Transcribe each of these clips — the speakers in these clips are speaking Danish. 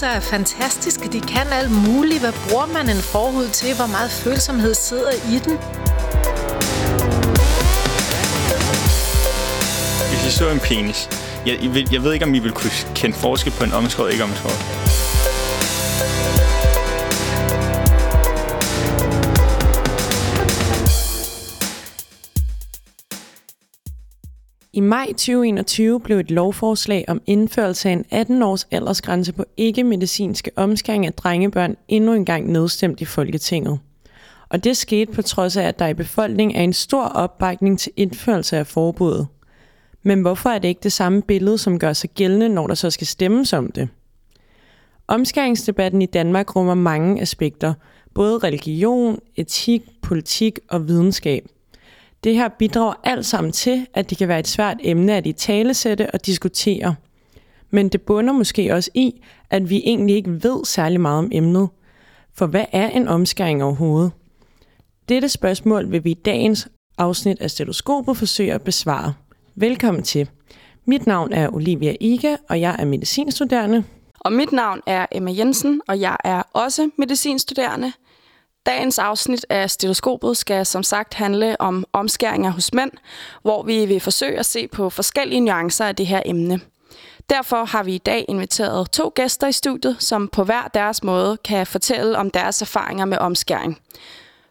følelser er fantastiske. De kan alt muligt. Hvad bruger man en forhud til? Hvor meget følsomhed sidder i den? Hvis I så en penis, jeg, jeg, ved, jeg ved ikke, om I vil kunne kende forskel på en omskåret og ikke omskåret. I maj 2021 blev et lovforslag om indførelse af en 18-års aldersgrænse på ikke-medicinske omskæring af drengebørn endnu engang nedstemt i Folketinget. Og det skete på trods af, at der i befolkningen er en stor opbakning til indførelse af forbuddet. Men hvorfor er det ikke det samme billede, som gør sig gældende, når der så skal stemmes om det? Omskæringsdebatten i Danmark rummer mange aspekter, både religion, etik, politik og videnskab – det her bidrager alt sammen til, at det kan være et svært emne at i talesætte og diskutere. Men det bunder måske også i, at vi egentlig ikke ved særlig meget om emnet. For hvad er en omskæring overhovedet? Dette spørgsmål vil vi i dagens afsnit af Stetoskopet forsøge at besvare. Velkommen til. Mit navn er Olivia Iga, og jeg er medicinstuderende. Og mit navn er Emma Jensen, og jeg er også medicinstuderende. Dagens afsnit af Stetoskopet skal som sagt handle om omskæringer hos mænd, hvor vi vil forsøge at se på forskellige nuancer af det her emne. Derfor har vi i dag inviteret to gæster i studiet, som på hver deres måde kan fortælle om deres erfaringer med omskæring.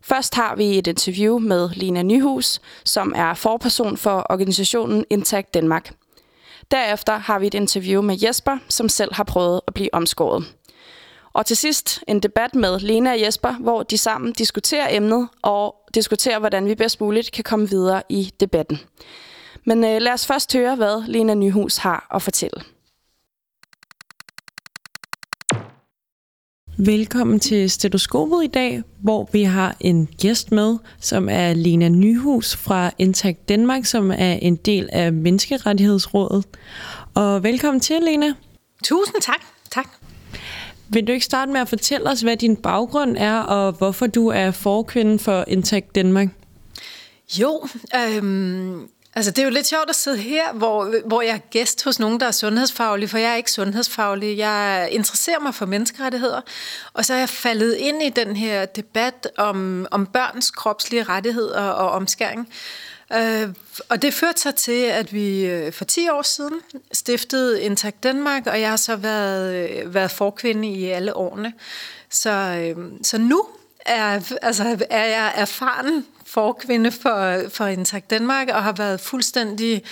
Først har vi et interview med Lina Nyhus, som er forperson for organisationen Intact Danmark. Derefter har vi et interview med Jesper, som selv har prøvet at blive omskåret. Og til sidst en debat med Lena og Jesper, hvor de sammen diskuterer emnet og diskuterer, hvordan vi bedst muligt kan komme videre i debatten. Men øh, lad os først høre, hvad Lena Nyhus har at fortælle. Velkommen til Stetoskopet i dag, hvor vi har en gæst med, som er Lena Nyhus fra Intact Danmark, som er en del af Menneskerettighedsrådet. Og velkommen til, Lena. Tusind tak. Tak. Vil du ikke starte med at fortælle os, hvad din baggrund er, og hvorfor du er forkvinde for Intact Danmark? Jo, øhm, altså det er jo lidt sjovt at sidde her, hvor, hvor jeg er gæst hos nogen, der er sundhedsfaglig, for jeg er ikke sundhedsfaglig. Jeg interesserer mig for menneskerettigheder, og så er jeg faldet ind i den her debat om, om børns kropslige rettigheder og omskæring. Øh, og det førte sig til, at vi øh, for 10 år siden stiftede Intact Danmark, og jeg har så været, øh, været forkvinde i alle årene. Så, øh, så nu er, altså, er jeg erfaren forkvinde for, for Intact Danmark, og har været fuldstændig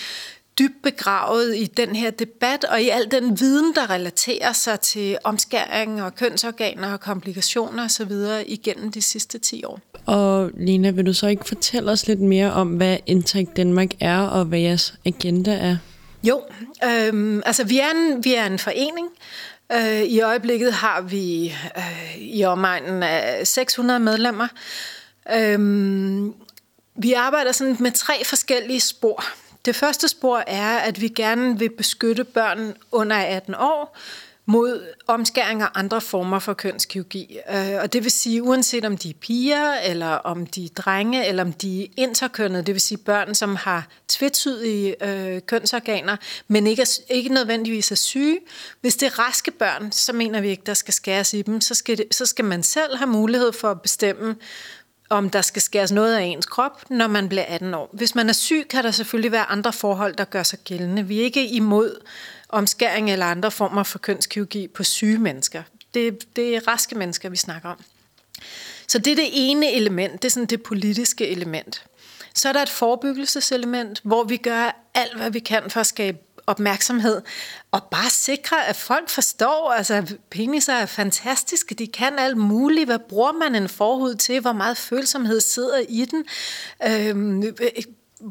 dybt begravet i den her debat, og i al den viden, der relaterer sig til omskæring og kønsorganer og komplikationer osv. igennem de sidste 10 år. Og Lena, vil du så ikke fortælle os lidt mere om, hvad Intake Danmark er, og hvad jeres agenda er? Jo, øhm, altså vi er en, vi er en forening. Øh, I øjeblikket har vi øh, i omegnen af 600 medlemmer. Øhm, vi arbejder sådan med tre forskellige spor. Det første spor er, at vi gerne vil beskytte børn under 18 år mod omskæring og andre former for kønskirurgi. Øh, og det vil sige, uanset om de er piger, eller om de er drenge, eller om de er interkønnede, det vil sige børn, som har tvetydige øh, kønsorganer, men ikke, er, ikke nødvendigvis er syge. Hvis det er raske børn, så mener vi ikke, der skal skæres i dem. Så skal, det, så skal man selv have mulighed for at bestemme, om der skal skæres noget af ens krop, når man bliver 18 år. Hvis man er syg, kan der selvfølgelig være andre forhold, der gør sig gældende. Vi er ikke imod omskæring eller andre former for kønskirurgi på syge mennesker. Det, det er raske mennesker, vi snakker om. Så det er det ene element, det er sådan det politiske element. Så er der et forebyggelseselement, hvor vi gør alt, hvad vi kan for at skabe opmærksomhed, og bare sikre, at folk forstår, altså peniser er fantastiske, de kan alt muligt. Hvad bruger man en forhud til? Hvor meget følsomhed sidder i den? Øhm,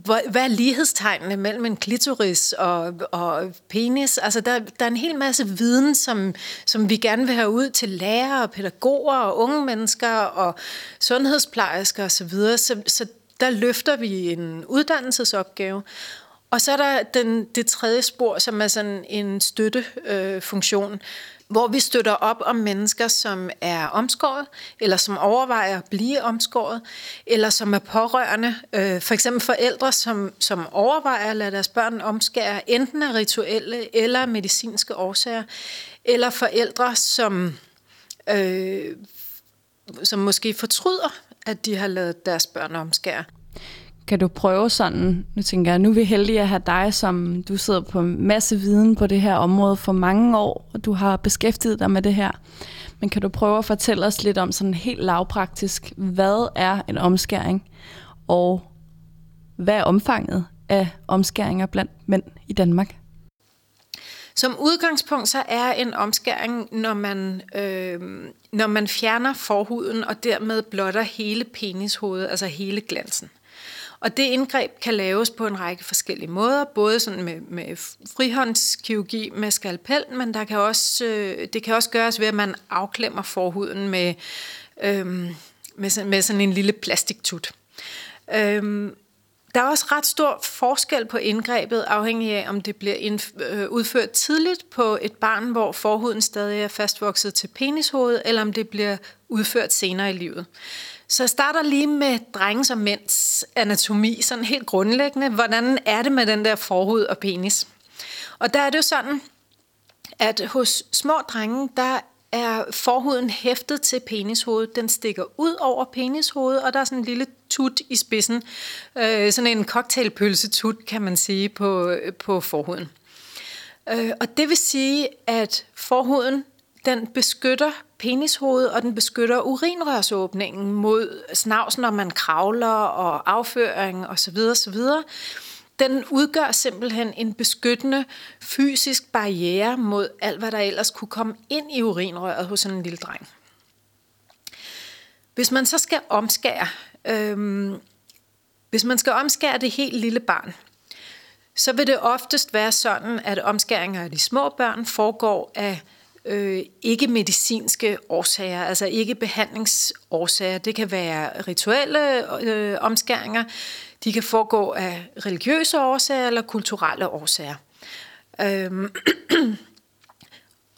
hvad er lighedstegnene mellem en klitoris og, og penis? Altså, der, der er en hel masse viden, som, som vi gerne vil have ud til lærere, og pædagoger og unge mennesker og sundhedsplejersker osv. Så, så, så der løfter vi en uddannelsesopgave. Og så er der den, det tredje spor, som er sådan en støttefunktion, øh, hvor vi støtter op om mennesker, som er omskåret, eller som overvejer at blive omskåret, eller som er pårørende. Øh, for eksempel forældre, som, som overvejer at lade deres børn omskære, enten af rituelle eller medicinske årsager, eller forældre, som, øh, som måske fortryder, at de har lavet deres børn omskære. Kan du prøve sådan, nu tænker jeg, nu er vi heldige at have dig, som du sidder på en masse viden på det her område for mange år, og du har beskæftiget dig med det her. Men kan du prøve at fortælle os lidt om sådan helt lavpraktisk, hvad er en omskæring, og hvad er omfanget af omskæringer blandt mænd i Danmark? Som udgangspunkt så er en omskæring, når man, øh, når man fjerner forhuden og dermed blotter hele penishovedet, altså hele glansen. Og det indgreb kan laves på en række forskellige måder, både sådan med, med frihåndskirurgi med skalpel, men der kan også, øh, det kan også gøres ved, at man afklemmer forhuden med, øh, med, med sådan en lille plastiktut. Øh, der er også ret stor forskel på indgrebet, afhængig af, om det bliver øh, udført tidligt på et barn, hvor forhuden stadig er fastvokset til penishovedet, eller om det bliver udført senere i livet. Så jeg starter lige med drenges og mænds anatomi, sådan helt grundlæggende. Hvordan er det med den der forhud og penis? Og der er det jo sådan, at hos små drenge, der er forhuden hæftet til penishovedet. Den stikker ud over penishovedet, og der er sådan en lille tut i spidsen. Øh, sådan en cocktailpølsetut, kan man sige, på, på forhuden. Øh, og det vil sige, at forhuden den beskytter penishovedet, og den beskytter urinrørsåbningen mod snavs, når man kravler og afføring osv. osv. Den udgør simpelthen en beskyttende fysisk barriere mod alt, hvad der ellers kunne komme ind i urinrøret hos en lille dreng. Hvis man så skal omskære, øhm, hvis man skal omskære det helt lille barn, så vil det oftest være sådan, at omskæringer af de små børn foregår af øh, ikke medicinske årsager, altså ikke behandlingsårsager. Det kan være rituelle øh, omskæringer, de kan foregå af religiøse årsager eller kulturelle årsager. Øh,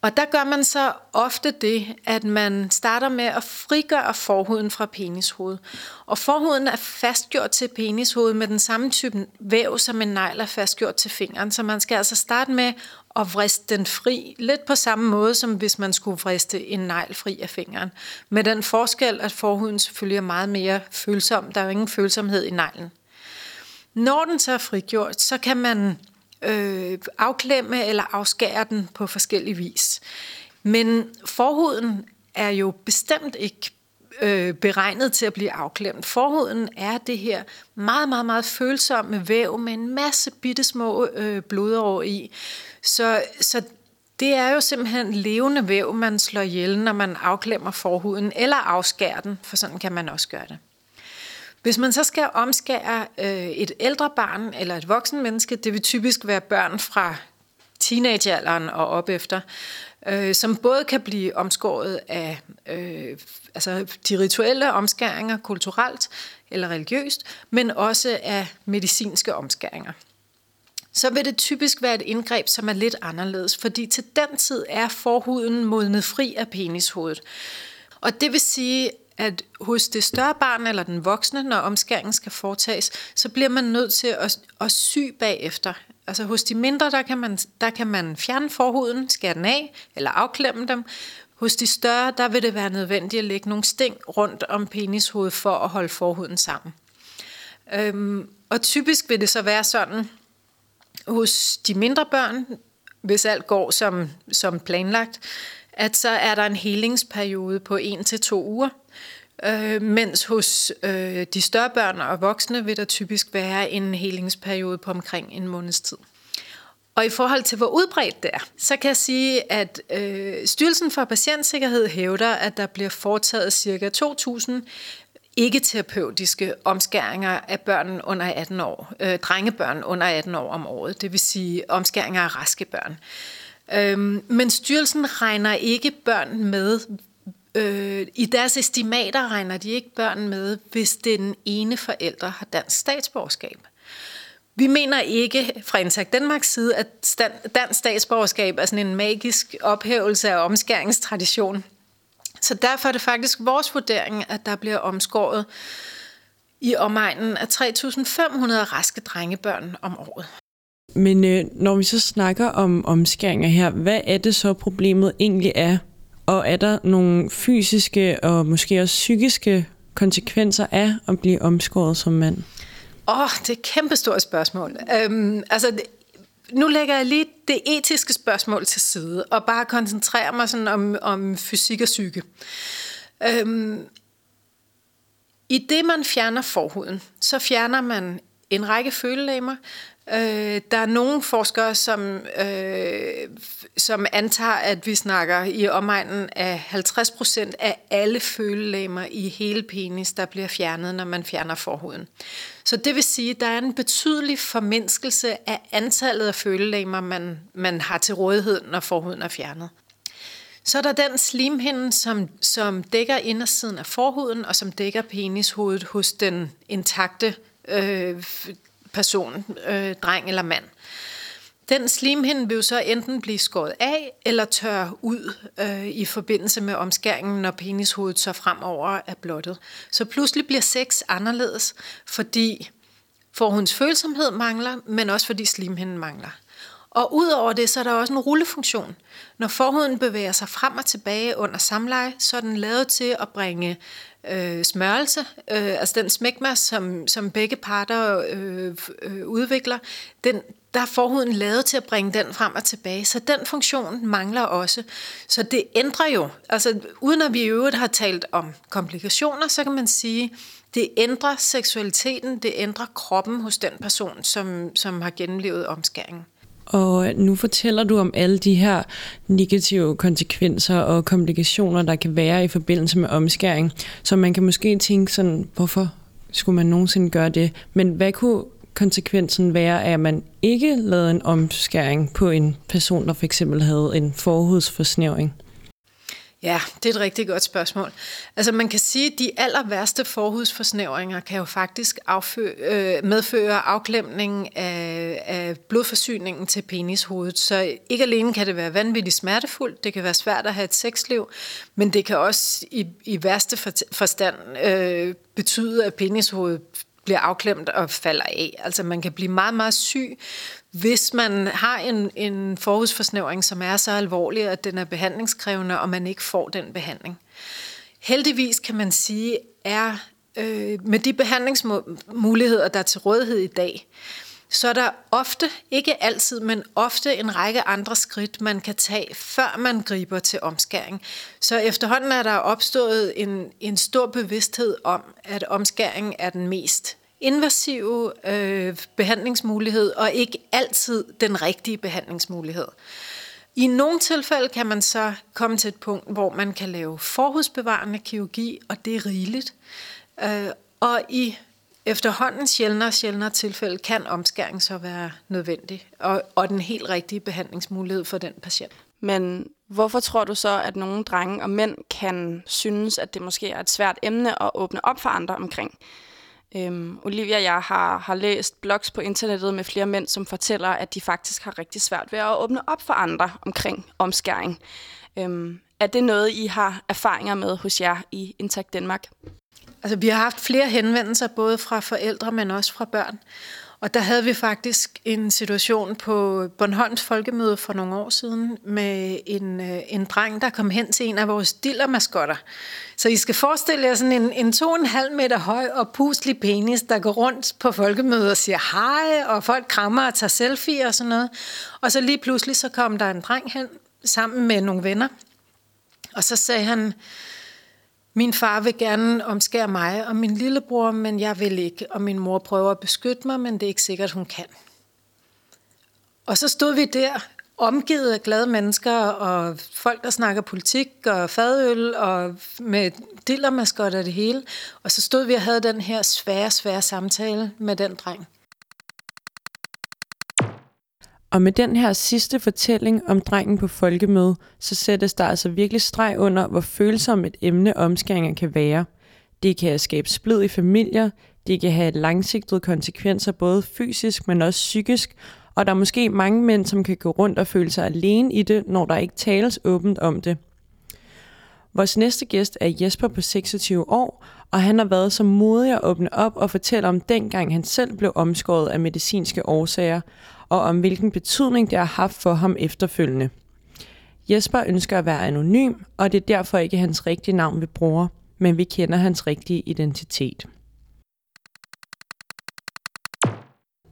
Og der gør man så ofte det, at man starter med at frigøre forhuden fra penishovedet. Og forhuden er fastgjort til penishovedet med den samme type væv, som en negl er fastgjort til fingeren. Så man skal altså starte med at vriste den fri, lidt på samme måde, som hvis man skulle vriste en negl fri af fingeren. Med den forskel, at forhuden selvfølgelig er meget mere følsom. Der er jo ingen følsomhed i neglen. Når den så er frigjort, så kan man øh, afklemme eller afskære den på forskellige vis. Men forhuden er jo bestemt ikke øh, beregnet til at blive afklemt. Forhuden er det her meget, meget, meget følsomme væv med en masse bitte små øh, blodår i. Så, så det er jo simpelthen levende væv, man slår ihjel, når man afklemmer forhuden eller afskærer den, for sådan kan man også gøre det. Hvis man så skal omskære øh, et ældre barn eller et voksen menneske, det vil typisk være børn fra teenagealderen og op efter, øh, som både kan blive omskåret af øh, altså de rituelle omskæringer kulturelt eller religiøst, men også af medicinske omskæringer. Så vil det typisk være et indgreb, som er lidt anderledes, fordi til den tid er forhuden modnet fri af penishovedet. Og det vil sige, at hos det større barn eller den voksne, når omskæringen skal foretages, så bliver man nødt til at, at sy bagefter. Altså hos de mindre, der kan, man, der kan man fjerne forhuden, skære den af eller afklemme dem. Hos de større, der vil det være nødvendigt at lægge nogle sting rundt om penishovedet for at holde forhuden sammen. Øhm, og typisk vil det så være sådan, hos de mindre børn, hvis alt går som, som planlagt, at så er der en helingsperiode på 1 til to uger, øh, mens hos øh, de større børn og voksne vil der typisk være en helingsperiode på omkring en måneds tid. Og i forhold til, hvor udbredt det er, så kan jeg sige, at øh, Styrelsen for Patientsikkerhed hævder, at der bliver foretaget ca. 2.000 ikke-terapeutiske omskæringer af børn under 18 år, øh, drengebørn under 18 år om året, det vil sige omskæringer af raske børn. Øhm, men styrelsen regner ikke børn med, øh, i deres estimater regner de ikke børn med, hvis den ene forælder har dansk statsborgerskab. Vi mener ikke fra Intact Danmarks side, at dansk statsborgerskab er sådan en magisk ophævelse af omskæringstradition. Så derfor er det faktisk vores vurdering, at der bliver omskåret i omegnen af 3.500 raske drengebørn om året. Men øh, når vi så snakker om omskæringer her, hvad er det så problemet egentlig er? Og er der nogle fysiske og måske også psykiske konsekvenser af at blive omskåret som mand? Åh, oh, det er et kæmpestort spørgsmål. Øhm, altså, nu lægger jeg lige det etiske spørgsmål til side, og bare koncentrerer mig sådan om, om fysik og psyke. Øhm, I det, man fjerner forhuden, så fjerner man en række følelæmer, Øh, der er nogle forskere, som, øh, som antager, at vi snakker i omegnen af 50 procent af alle følelemmer i hele penis, der bliver fjernet, når man fjerner forhuden. Så det vil sige, at der er en betydelig formindskelse af antallet af følelemmer, man, man har til rådighed, når forhuden er fjernet. Så er der den slimhinde, som, som dækker indersiden af forhuden, og som dækker penishovedet hos den intakte øh, person, øh, dreng eller mand. Den slimhinde vil jo så enten blive skåret af eller tørre ud øh, i forbindelse med omskæringen, når penishovedet så fremover er blottet. Så pludselig bliver sex anderledes, fordi forhudens følsomhed mangler, men også fordi slimhinden mangler. Og udover det, så er der også en rullefunktion. Når forhuden bevæger sig frem og tilbage under samleje, så er den lavet til at bringe øh, smørelse, øh, altså den smegma, som, som begge parter øh, øh, udvikler, den, der er forhuden lavet til at bringe den frem og tilbage, så den funktion mangler også. Så det ændrer jo, altså uden at vi i øvrigt har talt om komplikationer, så kan man sige, det ændrer seksualiteten, det ændrer kroppen hos den person, som, som har gennemlevet omskæringen. Og nu fortæller du om alle de her negative konsekvenser og komplikationer, der kan være i forbindelse med omskæring. Så man kan måske tænke sådan, hvorfor skulle man nogensinde gøre det? Men hvad kunne konsekvensen være af, at man ikke lavede en omskæring på en person, der fx havde en forhudsforsnævring? Ja, det er et rigtig godt spørgsmål. Altså man kan sige, at de aller værste forhudsforsnævringer kan jo faktisk afføre, øh, medføre afklemning af, af blodforsyningen til penishovedet. Så ikke alene kan det være vanvittigt smertefuldt, det kan være svært at have et sexliv, men det kan også i, i værste forstand øh, betyde, at penishovedet bliver afklemt og falder af. Altså man kan blive meget, meget syg, hvis man har en, en forhudsforsnævring, som er så alvorlig, at den er behandlingskrævende, og man ikke får den behandling. Heldigvis kan man sige, er øh, med de behandlingsmuligheder, der er til rådighed i dag, så er der ofte, ikke altid, men ofte en række andre skridt, man kan tage, før man griber til omskæring. Så efterhånden er der opstået en, en stor bevidsthed om, at omskæring er den mest invasive øh, behandlingsmulighed, og ikke altid den rigtige behandlingsmulighed. I nogle tilfælde kan man så komme til et punkt, hvor man kan lave forhudsbevarende kirurgi, og det er rigeligt. Øh, og i efterhånden sjældnere og sjældnere tilfælde kan omskæring så være nødvendig, og, og den helt rigtige behandlingsmulighed for den patient. Men hvorfor tror du så, at nogle drenge og mænd kan synes, at det måske er et svært emne at åbne op for andre omkring? Øhm, Olivia jeg har, har læst blogs på internettet med flere mænd, som fortæller, at de faktisk har rigtig svært ved at åbne op for andre omkring omskæring. Øhm, er det noget, I har erfaringer med hos jer i Intact Danmark? Altså, vi har haft flere henvendelser, både fra forældre, men også fra børn. Og der havde vi faktisk en situation på Bornholms Folkemøde for nogle år siden med en, øh, en dreng, der kom hen til en af vores dillermaskotter. Så I skal forestille jer sådan en, en to og en halv meter høj og puslig penis, der går rundt på folkemødet og siger hej, og folk krammer og tager selfie og sådan noget. Og så lige pludselig så kom der en dreng hen sammen med nogle venner. Og så sagde han, min far vil gerne omskære mig og min lillebror, men jeg vil ikke. Og min mor prøver at beskytte mig, men det er ikke sikkert, hun kan. Og så stod vi der, omgivet af glade mennesker, og folk, der snakker politik og fadøl, og med dillermaskot og det hele. Og så stod vi og havde den her svære, svære samtale med den dreng. Og med den her sidste fortælling om drengen på folkemøde, så sættes der altså virkelig streg under, hvor følsom et emne omskæringer kan være. Det kan skabe splid i familier, Det kan have langsigtede konsekvenser både fysisk, men også psykisk, og der er måske mange mænd, som kan gå rundt og føle sig alene i det, når der ikke tales åbent om det. Vores næste gæst er Jesper på 26 år, og han har været så modig at åbne op og fortælle om dengang han selv blev omskåret af medicinske årsager, og om hvilken betydning det har haft for ham efterfølgende. Jesper ønsker at være anonym, og det er derfor ikke hans rigtige navn, vi bruger, men vi kender hans rigtige identitet.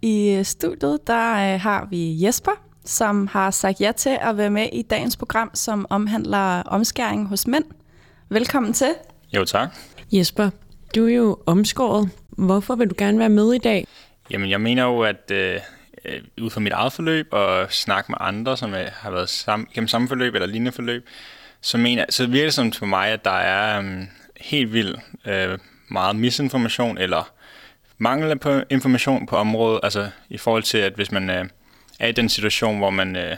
I øh, studiet der øh, har vi Jesper, som har sagt ja til at være med i dagens program, som omhandler omskæring hos mænd. Velkommen til. Jo, tak. Jesper, du er jo omskåret. Hvorfor vil du gerne være med i dag? Jamen, jeg mener jo, at øh, øh ud fra mit eget forløb og snakke med andre, som øh, har været sam- gennem samme forløb eller lignende forløb, så, mener, så virker det som for mig, at der er øh, helt vildt øh, meget misinformation eller mangel på information på området, altså i forhold til, at hvis man øh, er i den situation, hvor man øh,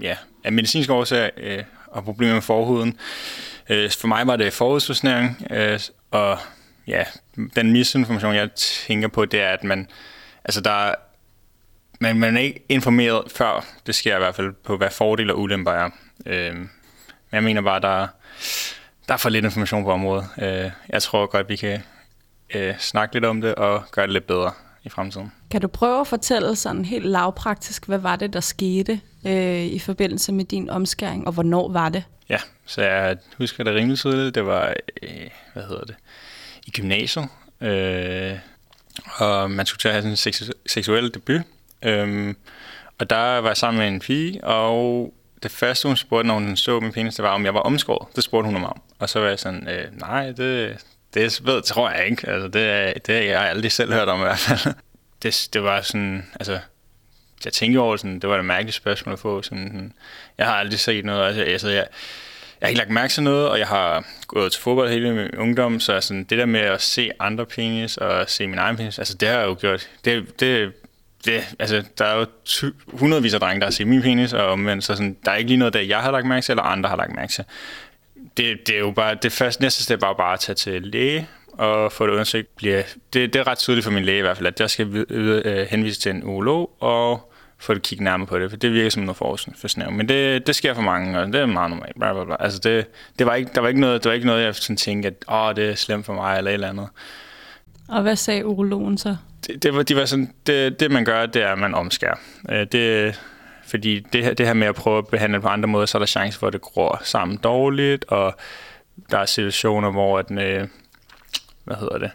ja, er medicinsk årsag øh, og problemer med forhuden. Øh, for mig var det forhudsforsnæring, øh, og ja, den misinformation, jeg tænker på, det er, at man, altså der man, man er ikke informeret før, det sker i hvert fald, på hvad fordele og ulemper er. Øh, men jeg mener bare, der, der er for lidt information på området. Øh, jeg tror godt, vi kan øh, snakke lidt om det og gøre det lidt bedre i fremtiden. Kan du prøve at fortælle sådan helt lavpraktisk, hvad var det, der skete øh, i forbindelse med din omskæring, og hvornår var det? Ja, så jeg husker det rimelig tydeligt. Det var, øh, hvad hedder det, i gymnasiet. Øh, og man skulle til at have sådan en seksuel debut. Øhm, og der var jeg sammen med en pige, og det første, hun spurgte, når hun så min penis, det var, om jeg var omskåret. Det spurgte hun om. Og så var jeg sådan, øh, nej, det, det ved, tror jeg ikke. Altså, det, det har jeg aldrig selv hørt om i hvert fald. Det, det var sådan, altså, jeg tænkte over sådan, det var et mærkeligt spørgsmål at få. Sådan, jeg har aldrig set noget, altså, altså jeg, jeg har ikke lagt mærke til noget, og jeg har gået til fodbold hele min ungdom, så sådan, det der med at se andre penis og se min egen penis, altså det har jeg jo gjort. Det, det, det, altså, der er jo hundredvis af drenge, der har set min penis, og omvendt, så sådan, der er ikke lige noget, der jeg har lagt mærke til, eller andre har lagt mærke til det, det er jo bare, det første, næste step er bare at tage til læge og få det undersøgt. Bliver, det, det er ret tydeligt for min læge i hvert fald, at jeg skal øh, henvise til en urolog og få det kigget nærmere på det, for det virker som noget for Men det, det sker for mange, og det er meget normalt. Bla, bla, bla. Altså det, det var ikke, der var ikke noget, det var ikke noget, jeg sådan tænkte, at Åh, det er slemt for mig, eller et eller andet. Og hvad sagde urologen så? Det, det, var, de var sådan, det, det man gør, det er, at man omskærer. Øh, det, fordi det her, det her med at prøve at behandle det på andre måder, så er der chance for, at det gror sammen dårligt, og der er situationer, hvor den, øh, hvad hedder det,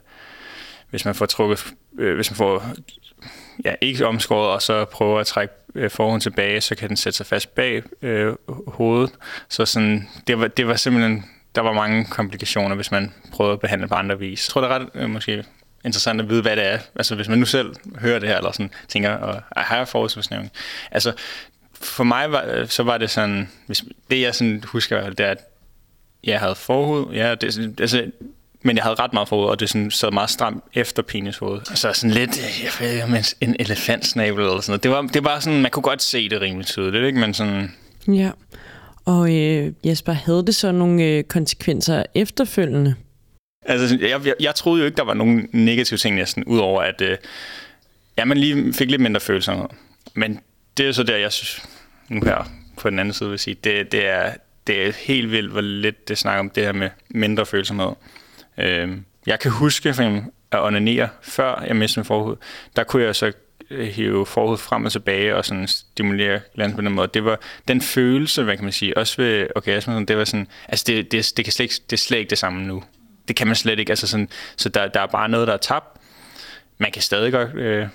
hvis man får trukket, øh, hvis man får ja, ikke omskåret, og så prøver at trække øh, tilbage, så kan den sætte sig fast bag øh, hovedet. Så sådan, det, var, det var simpelthen, der var mange komplikationer, hvis man prøvede at behandle på andre vis. Jeg tror, det er ret øh, måske interessant at vide, hvad det er. Altså hvis man nu selv hører det her, eller sådan tænker, og har jeg forholdsforsnævning? Altså for mig var, øh, så var det sådan, hvis, det jeg sådan husker, det er, at jeg havde forhud, ja, det, altså, men jeg havde ret meget forhud, og det sådan, sad meget stramt efter penishoved. Så sådan lidt, øh, jeg ved ikke, en elefantsnabel eller sådan noget. Det var, det var sådan, man kunne godt se det rimelig tydeligt, ikke? Men sådan... Ja, og øh, Jesper, havde det så nogle øh, konsekvenser efterfølgende? Altså, jeg, jeg, jeg troede jo ikke, der var nogen negative ting næsten, udover at øh, ja, man lige fik lidt mindre følelser. Men det er så der, jeg synes, nu her på den anden side vil sige, det, det, er, det er helt vildt, hvor lidt det snakker om det her med mindre følsomhed. Øh, jeg kan huske for at onanere, før jeg mistede min forhud. Der kunne jeg så øh, hive forhud frem og tilbage og sådan stimulere glansen på den måde. Det var den følelse, hvad kan man sige, også ved orgasmen, det var sådan, altså det, det, det, kan slet ikke, det er slet ikke det samme nu det kan man slet ikke. Altså sådan, så der, der er bare noget, der er tabt. Man kan stadig godt øh,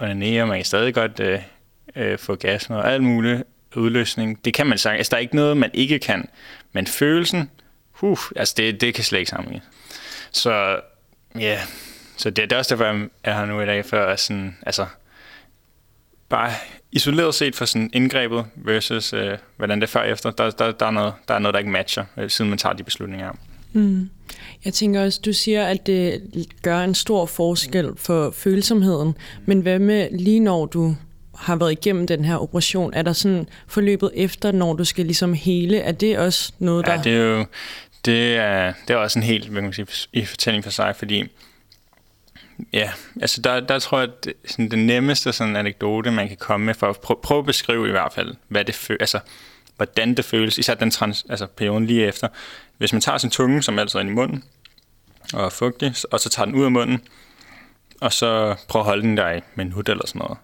onanere, man kan stadig godt øh, øh, få gas og alt muligt udløsning. Det kan man sige. Altså, der er ikke noget, man ikke kan. Men følelsen, huh, altså det, det kan slet ikke sammenlignes. Så ja, yeah. så det, det er også derfor, jeg er her nu i dag, for at sådan, altså, bare isoleret set for sådan indgrebet versus, øh, hvordan det er før efter, der, der, der, er noget, der er noget, der ikke matcher, øh, siden man tager de beslutninger. Mm. Jeg tænker også, du siger, at det gør en stor forskel for følsomheden. Men hvad med lige når du har været igennem den her operation, er der sådan forløbet efter, når du skal ligesom hele, er det også noget, der... Ja, det er jo det er, det er også en helt hvad kan man sige, i fortælling for sig, fordi ja, altså der, der tror jeg, at det, sådan den nemmeste sådan anekdote, man kan komme med, for at prøve, prøve at beskrive i hvert fald, hvad det føles, altså hvordan det føles, især den trans, altså perioden lige efter. Hvis man tager sin tunge, som altid er i munden, og er fugtig, og så tager den ud af munden, og så prøver at holde den der i med en hud eller sådan noget.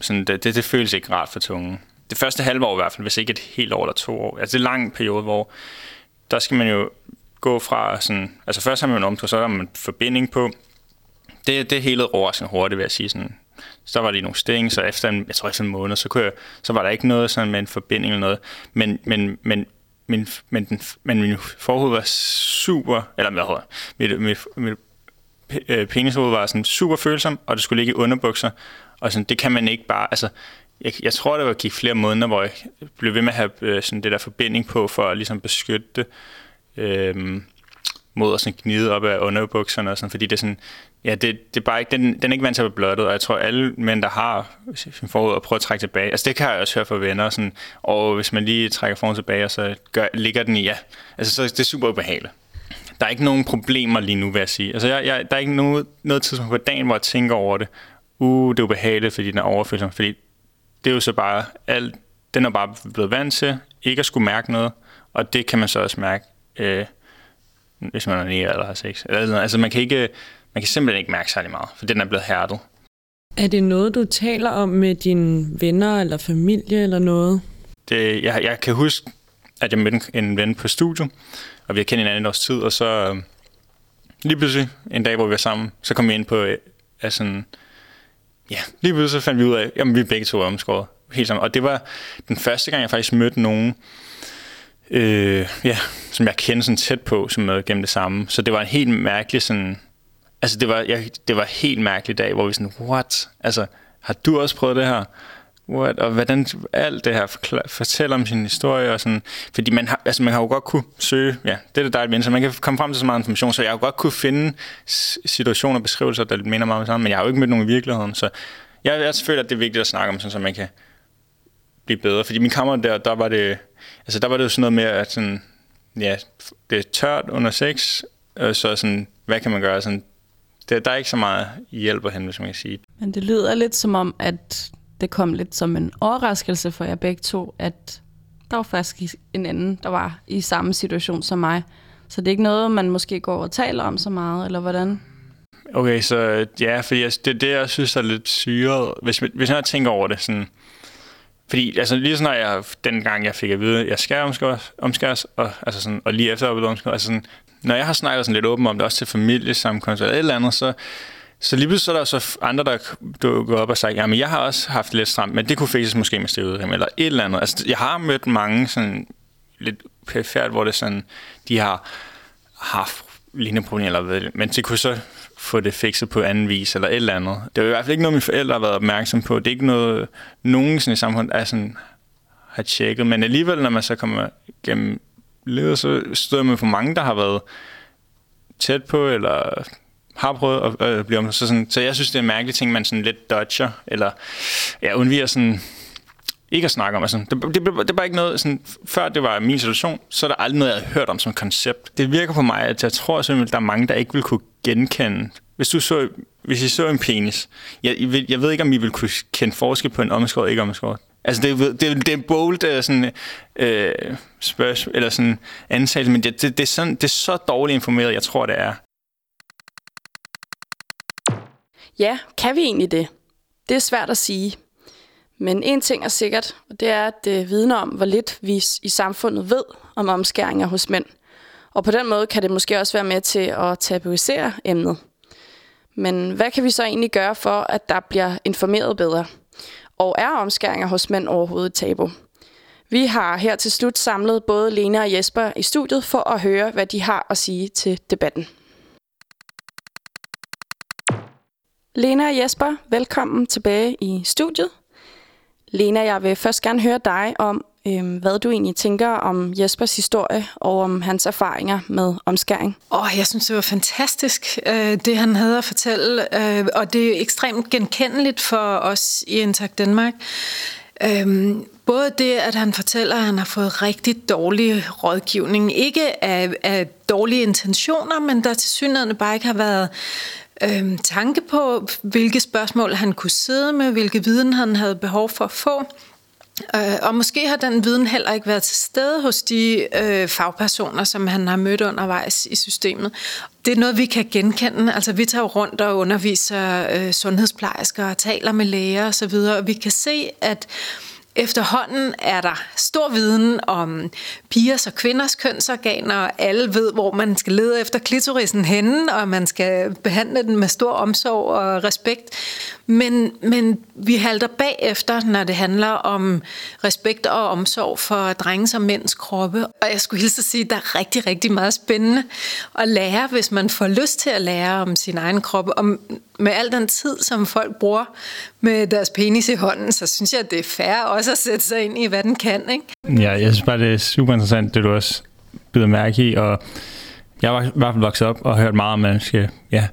Sådan, det, det, det føles ikke rart for tungen. Det første halve år i hvert fald, hvis ikke et helt år eller to år. Altså det er en lang periode, hvor der skal man jo gå fra sådan, altså først har man en omtog, så har man forbinding på. Det, det hele overraskende hurtigt, vil jeg sige. Sådan, så var det nogle sting, så efter en, jeg tror efter en måned, så, kunne jeg, så var der ikke noget sådan med en forbinding eller noget. Men, men, men, min, men, den, men min forhud var super, eller hvad hedder mit, mit, mit øh, penishoved var sådan super følsom, og det skulle ligge i underbukser. Og sådan, det kan man ikke bare, altså, jeg, jeg tror, det var gik flere måneder, hvor jeg blev ved med at have øh, sådan det der forbinding på, for at ligesom beskytte det øh, mod at sådan gnide op af underbukserne og sådan, fordi det er sådan, ja, det, det er bare ikke, den, den er ikke vant til at blive blottet, og jeg tror, alle mænd, der har sin forud og prøver at trække tilbage, altså det kan jeg også høre fra venner, sådan, og hvis man lige trækker foran tilbage, og så gør, ligger den i, ja, altså så det er super ubehageligt. Der er ikke nogen problemer lige nu, vil jeg sige. Altså, jeg, jeg, der er ikke noget, noget tidspunkt på dagen, hvor jeg tænker over det. Uh, det er ubehageligt, fordi den er overfølsom. Fordi det er jo så bare, alt, den er bare blevet vant til ikke at skulle mærke noget. Og det kan man så også mærke, øh, hvis man er nære eller har sex. Altså, man kan, ikke, man kan simpelthen ikke mærke særlig meget, for den er blevet hærdet. Er det noget, du taler om med dine venner eller familie eller noget? Det, jeg, jeg kan huske, at jeg mødte en ven på studiet, og vi har kendt hinanden et års tid, og så øh, lige pludselig en dag, hvor vi var sammen, så kom vi ind på, øh, sådan, ja, lige pludselig så fandt vi ud af, at vi begge to er omskåret helt sammen. Og det var den første gang, jeg faktisk mødte nogen, øh, ja, som jeg kendte sådan tæt på, som er gennem det samme. Så det var en helt mærkelig sådan, altså det var, jeg, det var en helt mærkelig dag, hvor vi sådan, what? Altså, har du også prøvet det her? what, og hvordan alt det her fortæller om sin historie, og sådan, fordi man har, altså man har jo godt kunne søge, ja, det er det dejligt, så man kan komme frem til så meget information, så jeg har jo godt kunne finde situationer og beskrivelser, der minder meget om sammen, men jeg har jo ikke mødt nogen i virkeligheden, så jeg, jeg føler, at det er vigtigt at snakke om, sådan, så man kan blive bedre, fordi min kammer der, der var det, altså der var det jo sådan noget med, at sådan, ja, det er tørt under sex, så sådan, hvad kan man gøre, sådan, det, der er ikke så meget hjælp at hente, hvis man kan sige. Men det lyder lidt som om, at det kom lidt som en overraskelse for jer begge to, at der var faktisk en anden, der var i samme situation som mig. Så det er ikke noget, man måske går og taler om så meget, eller hvordan? Okay, så ja, fordi jeg, det er det, jeg synes er lidt syret. Hvis, hvis jeg tænker over det, sådan, fordi altså, lige sådan, jeg, den gang jeg fik at vide, at jeg skal omskæres, omskæres og, altså sådan, og lige efter jeg blev omskæres, altså sådan, når jeg har snakket sådan lidt åbent om det, også til familiesammenkomst eller et eller andet, så, så lige pludselig så er der så andre, der går op og siger, ja, men jeg har også haft lidt stramt, men det kunne fikses måske med stedet eller et eller andet. Altså, jeg har mødt mange sådan lidt perifært, hvor det sådan, de har haft lignende problemer, eller hvad, men det kunne så få det fikset på anden vis, eller et eller andet. Det er i hvert fald ikke noget, mine forældre har været opmærksom på. Det er ikke noget, nogen sådan i samfundet er sådan, har tjekket, men alligevel, når man så kommer gennem livet, så støder man på mange, der har været tæt på, eller har prøvet at øh, blive om. Så, sådan, så jeg synes, det er en mærkelig ting, man sådan lidt dodger, eller ja, undviger sådan, ikke at snakke om. Altså, det, det, det, var ikke noget, sådan, før det var min situation, så er der aldrig noget, jeg havde hørt om som koncept. Det virker på mig, at jeg tror simpelthen, der er mange, der ikke vil kunne genkende. Hvis du så, hvis I så en penis, jeg, jeg ved ikke, om I vil kunne kende forskel på en omskåret og ikke omskåret. Altså, det, det, det er bold uh, sådan, øh, spørgsmål, eller sådan antagelse, men det, det, det, er sådan, det er så dårligt informeret, jeg tror, det er. Ja, kan vi egentlig det? Det er svært at sige. Men en ting er sikkert, og det er, at det vidner om, hvor lidt vi i samfundet ved om omskæringer hos mænd. Og på den måde kan det måske også være med til at tabuisere emnet. Men hvad kan vi så egentlig gøre for, at der bliver informeret bedre? Og er omskæringer hos mænd overhovedet tabu? Vi har her til slut samlet både Lena og Jesper i studiet for at høre, hvad de har at sige til debatten. Lena og Jesper, velkommen tilbage i studiet. Lena, jeg vil først gerne høre dig om, øh, hvad du egentlig tænker om Jespers historie og om hans erfaringer med omskæring. Åh, oh, jeg synes, det var fantastisk, øh, det han havde at fortælle, øh, og det er ekstremt genkendeligt for os i Intact Danmark. Øhm, både det, at han fortæller, at han har fået rigtig dårlig rådgivning, ikke af, af dårlige intentioner, men der til synligheden bare ikke har været øh, tanke på, hvilke spørgsmål han kunne sidde med, hvilke viden han havde behov for at få. Øh, og måske har den viden heller ikke været til stede hos de øh, fagpersoner, som han har mødt undervejs i systemet. Det er noget, vi kan genkende. Altså, vi tager rundt og underviser øh, sundhedsplejersker og taler med læger osv., og vi kan se, at Efterhånden er der stor viden om pigers og kvinders kønsorganer, og alle ved, hvor man skal lede efter klitorisen henne, og man skal behandle den med stor omsorg og respekt. Men, men vi halter bagefter, når det handler om respekt og omsorg for drenges og mænds kroppe. Og jeg skulle hilse at sige, at der er rigtig, rigtig meget spændende at lære, hvis man får lyst til at lære om sin egen krop. Og med al den tid, som folk bruger med deres penis i hånden, så synes jeg, at det er fair også at sætte sig ind i, hvad den kan. Ikke? Ja, jeg synes bare, det er super interessant, det du også byder mærke i. Og jeg var i hvert fald vokset op og hørt meget om, at man skal ja,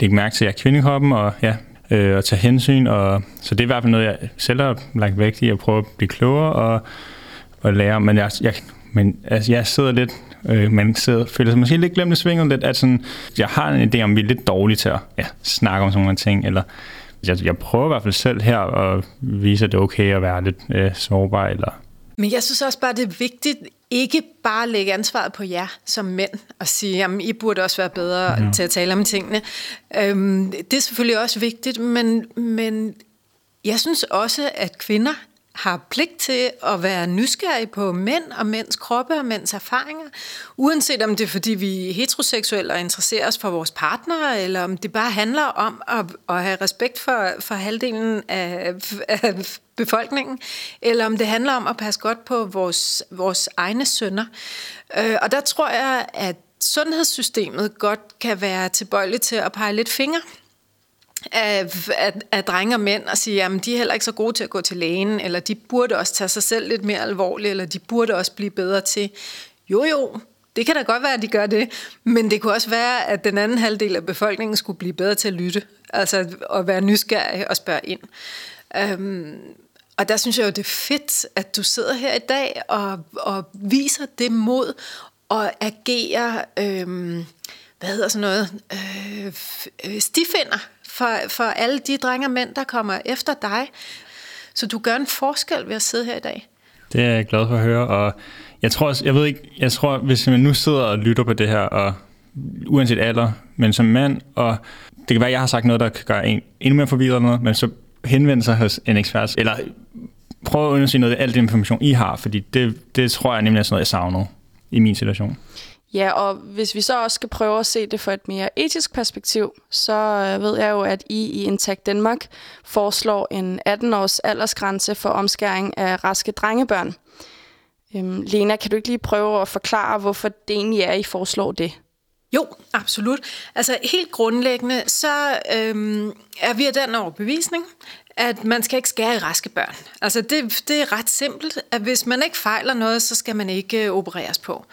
lægge mærke til at jeg er kvindekroppen og ja, øh, og tage hensyn. Og, så det er i hvert fald noget, jeg selv har lagt vægt i at prøve at blive klogere og, og lære. Men jeg, jeg, men altså, jeg sidder lidt, øh, man sidder, føler sig måske lidt glemt i svinget lidt, at sådan, jeg har en idé om, at vi er lidt dårlige til at ja, snakke om sådan nogle ting, eller jeg, jeg prøver i hvert fald selv her at vise, at det er okay at være lidt øh, sårbar, eller men jeg synes også bare, det er vigtigt ikke bare at lægge ansvaret på jer som mænd og sige, at I burde også være bedre ja. til at tale om tingene. Øhm, det er selvfølgelig også vigtigt, men, men jeg synes også, at kvinder har pligt til at være nysgerrig på mænd og mænds kroppe og mænds erfaringer, uanset om det er fordi vi er heteroseksuelle og interesserer os for vores partnere, eller om det bare handler om at, at have respekt for, for halvdelen af, af befolkningen, eller om det handler om at passe godt på vores, vores egne sønner. Øh, og der tror jeg, at sundhedssystemet godt kan være tilbøjeligt til at pege lidt fingre af, af, af drenge og mænd og sige, at de er heller ikke så gode til at gå til lægen, eller de burde også tage sig selv lidt mere alvorligt, eller de burde også blive bedre til. Jo jo, det kan da godt være, at de gør det, men det kunne også være, at den anden halvdel af befolkningen skulle blive bedre til at lytte, altså at være nysgerrig og spørge ind. Um, og der synes jeg jo, det er fedt, at du sidder her i dag og, og viser det mod og agerer, øhm, hvad hedder sådan noget, øh, øh stifinder for, for alle de drenge og mænd, der kommer efter dig. Så du gør en forskel ved at sidde her i dag. Det er jeg glad for at høre, og jeg tror, jeg ved ikke, jeg tror, hvis man nu sidder og lytter på det her, og uanset alder, men som mand, og det kan være, at jeg har sagt noget, der kan gøre en endnu mere forvirret noget, men så henvende sig hos en ekspert, eller prøve at undersøge noget af al den information, I har, fordi det, det tror jeg nemlig er sådan noget, jeg savner i min situation. Ja, og hvis vi så også skal prøve at se det fra et mere etisk perspektiv, så øh, ved jeg jo, at I i Intact Danmark foreslår en 18-års aldersgrænse for omskæring af raske drengebørn. Øhm, Lena, kan du ikke lige prøve at forklare, hvorfor det egentlig er, I foreslår det? Jo, absolut. Altså helt grundlæggende, så øhm, er vi af den overbevisning, at man skal ikke skære i raske børn. Altså det, det er ret simpelt, at hvis man ikke fejler noget, så skal man ikke øh, opereres på.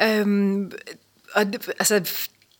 Øhm, og altså,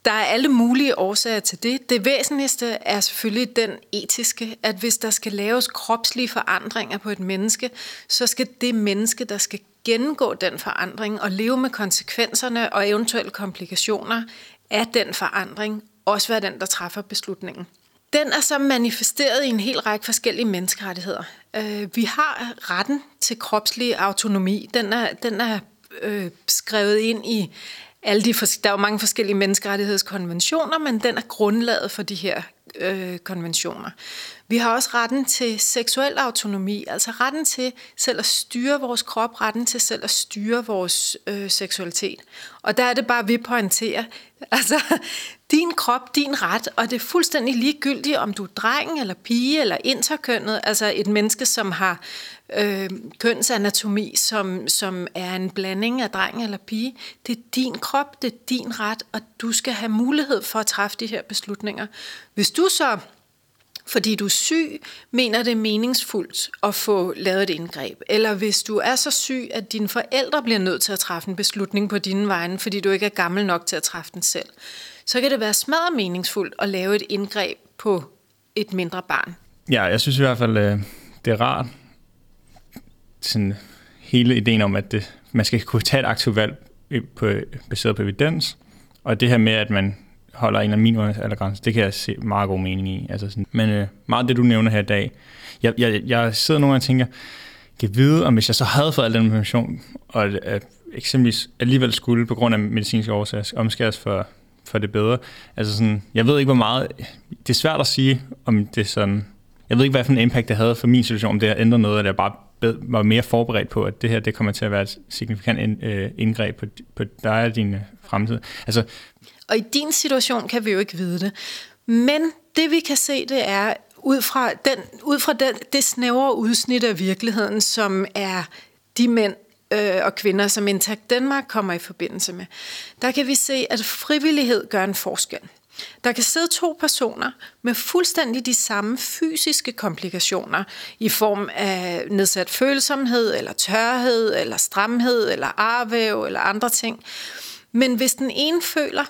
der er alle mulige årsager til det. Det væsentligste er selvfølgelig den etiske, at hvis der skal laves kropslige forandringer på et menneske, så skal det menneske, der skal gennemgå den forandring og leve med konsekvenserne og eventuelle komplikationer af den forandring, også være den, der træffer beslutningen. Den er så manifesteret i en hel række forskellige menneskerettigheder. Øh, vi har retten til kropslig autonomi. Den er, den er øh, skrevet ind i alle de, der er jo mange forskellige menneskerettighedskonventioner, men den er grundlaget for de her øh, konventioner. Vi har også retten til seksuel autonomi, altså retten til selv at styre vores krop, retten til selv at styre vores øh, seksualitet. Og der er det bare, at vi pointerer, altså din krop, din ret, og det er fuldstændig ligegyldigt, om du er dreng eller pige eller interkønnet, altså et menneske, som har øh, kønsanatomi, som, som er en blanding af dreng eller pige. Det er din krop, det er din ret, og du skal have mulighed for at træffe de her beslutninger. Hvis du så fordi du er syg, mener det er meningsfuldt at få lavet et indgreb. Eller hvis du er så syg, at dine forældre bliver nødt til at træffe en beslutning på dine vegne, fordi du ikke er gammel nok til at træffe den selv, så kan det være smadret meningsfuldt at lave et indgreb på et mindre barn. Ja, jeg synes i hvert fald, øh, det er rart, sådan hele ideen om, at det, man skal kunne tage et aktivt valg på, baseret på evidens, og det her med, at man holder en eller anden. Det kan jeg se meget god mening i. Altså sådan, men øh, meget det, du nævner her i dag. Jeg, jeg, jeg sidder nogle gange og tænker, kan vide, om hvis jeg så havde fået al den information, og at eksempelvis alligevel skulle på grund af medicinske årsager omskæres for, for det bedre. Altså sådan, jeg ved ikke, hvor meget... Det er svært at sige, om det sådan... Jeg ved ikke, hvad for en impact det havde for min situation, om det har ændret noget, at jeg bare var mere forberedt på, at det her det kommer til at være et signifikant øh, indgreb på, på dig og din øh, fremtid. Altså, og i din situation kan vi jo ikke vide det. Men det vi kan se, det er, ud fra, den, ud fra den, det snævre udsnit af virkeligheden, som er de mænd øh, og kvinder, som Intact Danmark kommer i forbindelse med, der kan vi se, at frivillighed gør en forskel. Der kan sidde to personer med fuldstændig de samme fysiske komplikationer i form af nedsat følsomhed, eller tørhed, eller stramhed, eller arvæv, eller andre ting. Men hvis den ene føler,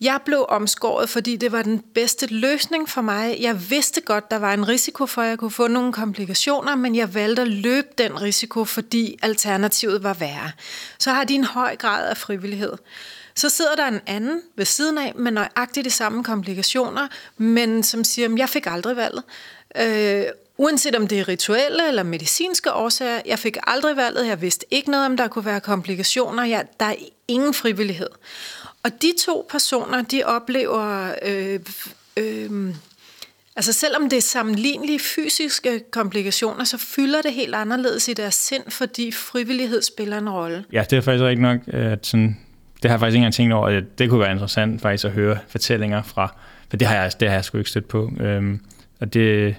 jeg blev omskåret, fordi det var den bedste løsning for mig. Jeg vidste godt, der var en risiko for, at jeg kunne få nogle komplikationer, men jeg valgte at løbe den risiko, fordi alternativet var værre. Så har de en høj grad af frivillighed. Så sidder der en anden ved siden af med nøjagtigt de samme komplikationer, men som siger, at jeg fik aldrig valget. Øh, uanset om det er rituelle eller medicinske årsager, jeg fik aldrig valget, jeg vidste ikke noget om, der kunne være komplikationer, jeg, der er ingen frivillighed. Og de to personer, de oplever, øh, øh, altså selvom det er sammenlignelige fysiske komplikationer, så fylder det helt anderledes i deres sind, fordi frivillighed spiller en rolle. Ja, det er faktisk ikke nok, at sådan, det har jeg faktisk ikke engang tænkt over, at det kunne være interessant faktisk at høre fortællinger fra, for det har jeg, det har jeg sgu ikke stødt på. Øhm, og det,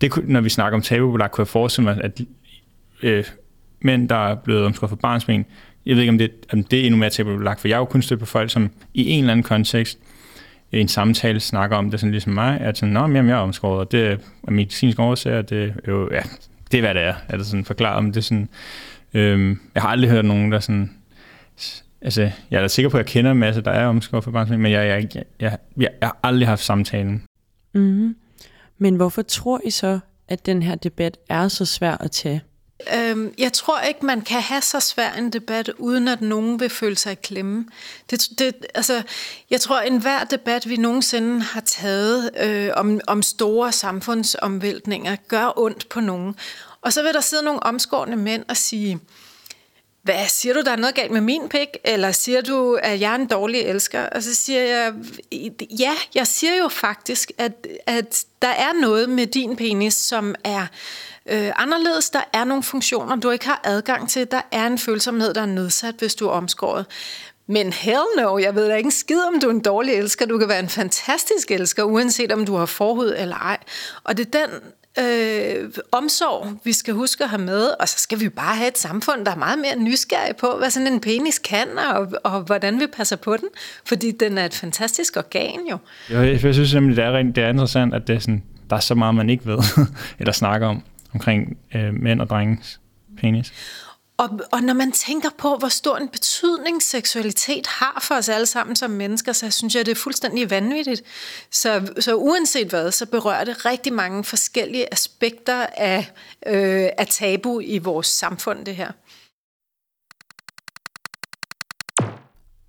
det, når vi snakker om tabubelagt, kunne jeg forestille mig, at øh, mænd, der er blevet omskåret for barnsben, jeg ved ikke, om det, om det er endnu mere tabubelagt, for jeg har jo kun stødt på folk, som i en eller anden kontekst, i en samtale snakker om det, sådan ligesom mig, at sådan, Nå, jamen, jeg er omskåret, og det er medicinsk årsager, det er jo, ja, det er, hvad det er, at det sådan forklaret, om det er sådan, øhm, jeg har aldrig hørt nogen, der sådan, altså, jeg er da sikker på, at jeg kender en masse, der er omskåret for barnsmænd, men jeg, jeg, jeg, jeg, jeg, jeg har aldrig haft samtalen. Mm-hmm. Men hvorfor tror I så, at den her debat er så svær at tage? Øhm, jeg tror ikke, man kan have så svær en debat, uden at nogen vil føle sig i klemme. Det, det, altså, jeg tror, at enhver debat, vi nogensinde har taget øh, om, om store samfundsomvæltninger, gør ondt på nogen. Og så vil der sidde nogle omskårende mænd og sige, hvad siger du, der er noget galt med min pik? Eller siger du, at jeg er en dårlig elsker? Og så siger jeg, ja, jeg siger jo faktisk, at, at der er noget med din penis, som er øh, anderledes. Der er nogle funktioner, du ikke har adgang til. Der er en følsomhed, der er nedsat, hvis du er omskåret. Men hell no, jeg ved da ikke en skid, om du er en dårlig elsker. Du kan være en fantastisk elsker, uanset om du har forhud eller ej. Og det er den øh, omsorg, vi skal huske at have med, og så skal vi bare have et samfund, der er meget mere nysgerrig på, hvad sådan en penis kan, og, og hvordan vi passer på den, fordi den er et fantastisk organ jo. Jeg, jeg synes simpelthen, det er, det er interessant, at det er sådan, der er så meget, man ikke ved, eller snakker om, omkring øh, mænd og drengens penis. Og, og når man tænker på, hvor stor en betydning seksualitet har for os alle sammen som mennesker, så synes jeg, det er fuldstændig vanvittigt. Så, så uanset hvad, så berører det rigtig mange forskellige aspekter af, øh, af tabu i vores samfund, det her.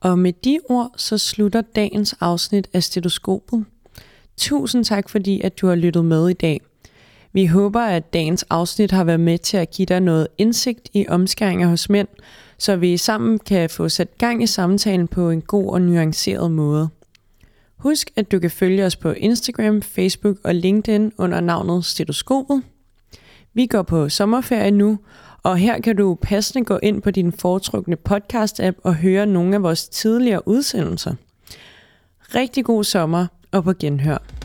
Og med de ord, så slutter dagens afsnit af Stetoskopet. Tusind tak, fordi at du har lyttet med i dag. Vi håber, at dagens afsnit har været med til at give dig noget indsigt i omskæringer hos mænd, så vi sammen kan få sat gang i samtalen på en god og nuanceret måde. Husk, at du kan følge os på Instagram, Facebook og LinkedIn under navnet Stetoskopet. Vi går på sommerferie nu, og her kan du passende gå ind på din foretrukne podcast-app og høre nogle af vores tidligere udsendelser. Rigtig god sommer og på genhør.